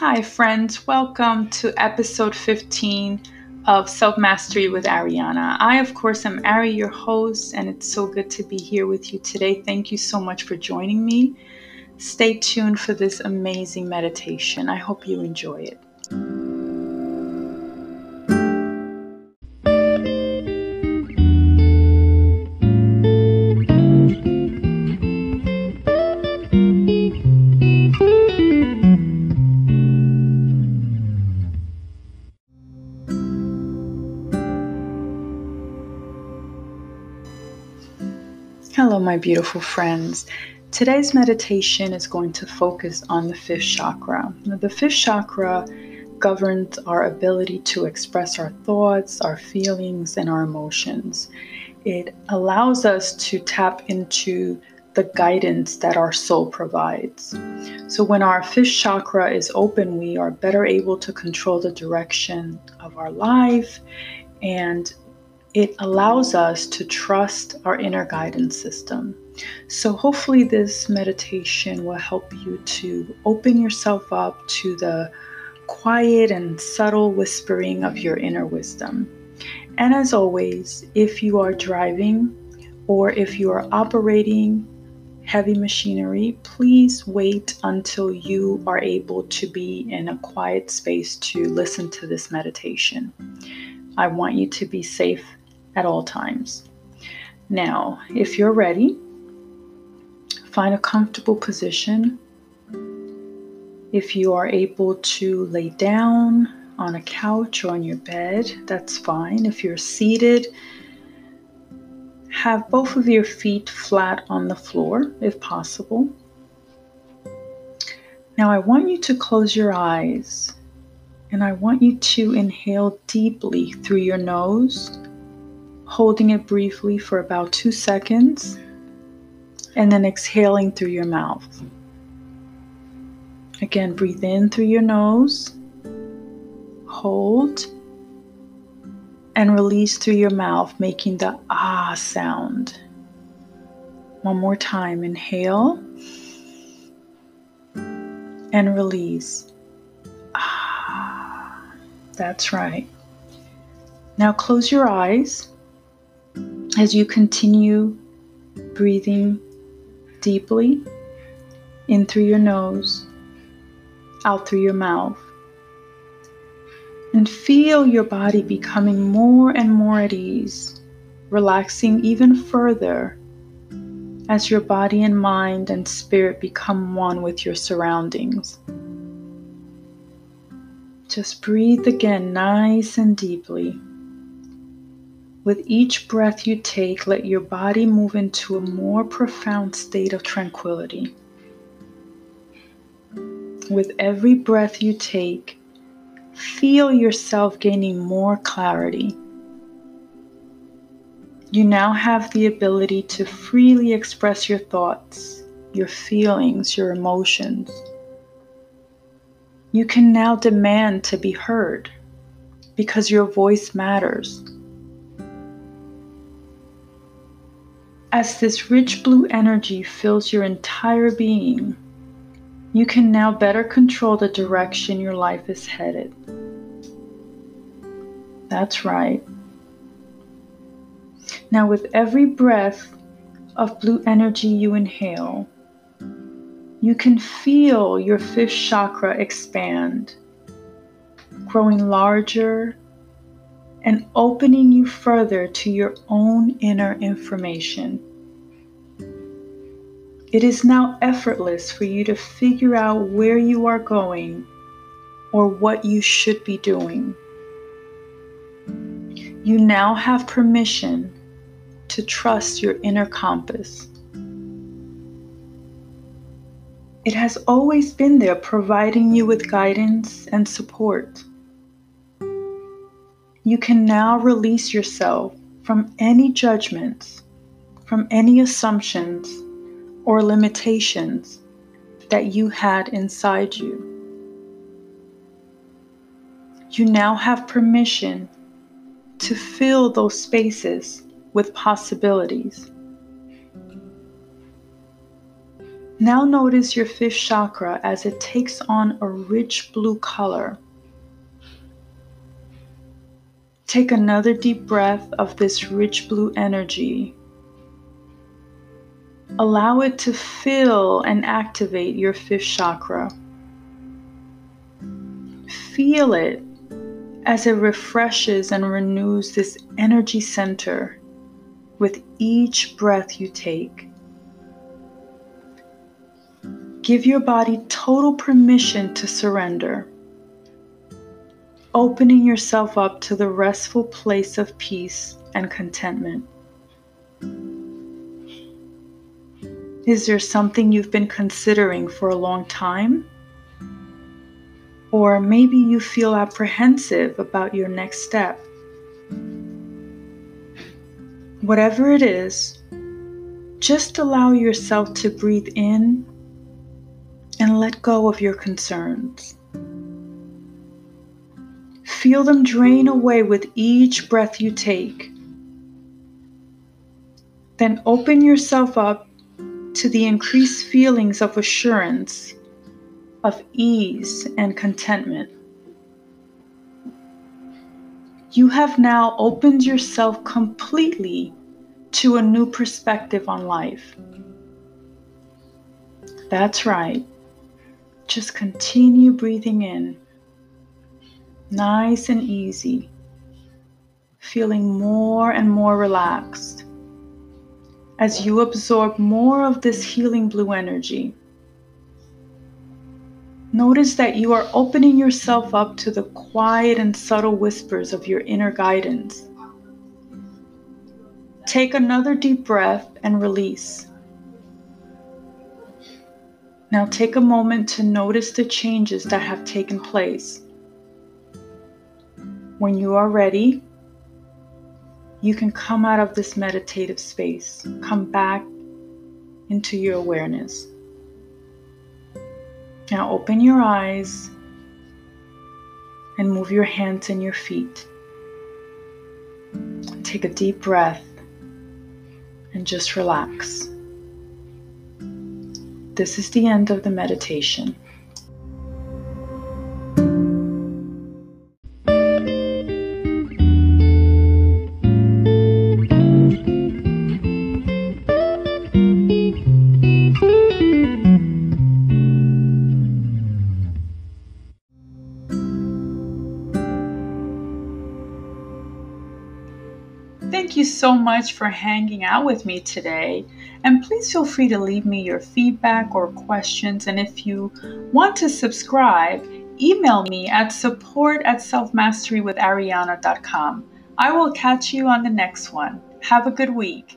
Hi, friends. Welcome to episode 15 of Self Mastery with Ariana. I, of course, am Ari, your host, and it's so good to be here with you today. Thank you so much for joining me. Stay tuned for this amazing meditation. I hope you enjoy it. My beautiful friends. Today's meditation is going to focus on the fifth chakra. Now, the fifth chakra governs our ability to express our thoughts, our feelings, and our emotions. It allows us to tap into the guidance that our soul provides. So, when our fifth chakra is open, we are better able to control the direction of our life and it allows us to trust our inner guidance system. So, hopefully, this meditation will help you to open yourself up to the quiet and subtle whispering of your inner wisdom. And as always, if you are driving or if you are operating heavy machinery, please wait until you are able to be in a quiet space to listen to this meditation. I want you to be safe at all times. Now, if you're ready, find a comfortable position. If you are able to lay down on a couch or on your bed, that's fine. If you're seated, have both of your feet flat on the floor if possible. Now, I want you to close your eyes and I want you to inhale deeply through your nose holding it briefly for about two seconds, and then exhaling through your mouth. Again, breathe in through your nose, hold, and release through your mouth, making the ah sound. One more time, inhale and release. Ah, that's right. Now close your eyes as you continue breathing deeply in through your nose, out through your mouth. And feel your body becoming more and more at ease, relaxing even further as your body and mind and spirit become one with your surroundings. Just breathe again nice and deeply. With each breath you take, let your body move into a more profound state of tranquility. With every breath you take, feel yourself gaining more clarity. You now have the ability to freely express your thoughts, your feelings, your emotions. You can now demand to be heard because your voice matters. As this rich blue energy fills your entire being, you can now better control the direction your life is headed. That's right. Now, with every breath of blue energy you inhale, you can feel your fifth chakra expand, growing larger and opening you further to your own inner information. It is now effortless for you to figure out where you are going or what you should be doing. You now have permission to trust your inner compass. It has always been there providing you with guidance and support you can now release yourself from any judgments, from any assumptions or limitations that you had inside you. You now have permission to fill those spaces with possibilities. Now notice your fifth chakra as it takes on a rich blue color. Take another deep breath of this rich blue energy. Allow it to fill and activate your fifth chakra. Feel it as it refreshes and renews this energy center with each breath you take. Give your body total permission to surrender, opening yourself up to the restful place of peace and contentment. Is there something you've been considering for a long time? Or maybe you feel apprehensive about your next step. Whatever it is, just allow yourself to breathe in and let go of your concerns. Feel them drain away with each breath you take. Then open yourself up to the increased feelings of assurance, of ease, and contentment. You have now opened yourself completely to a new perspective on life. That's right. Just continue breathing in, nice and easy, feeling more and more relaxed as you absorb more of this healing blue energy. Notice that you are opening yourself up to the quiet and subtle whispers of your inner guidance. Take another deep breath and release. Now take a moment to notice the changes that have taken place. When you are ready, you can come out of this meditative space, come back into your awareness. Now open your eyes and move your hands and your feet. Take a deep breath and just relax. This is the end of the meditation. So much for hanging out with me today. And please feel free to leave me your feedback or questions. And if you want to subscribe, email me at support at selfmasterywithariana.com. I will catch you on the next one. Have a good week.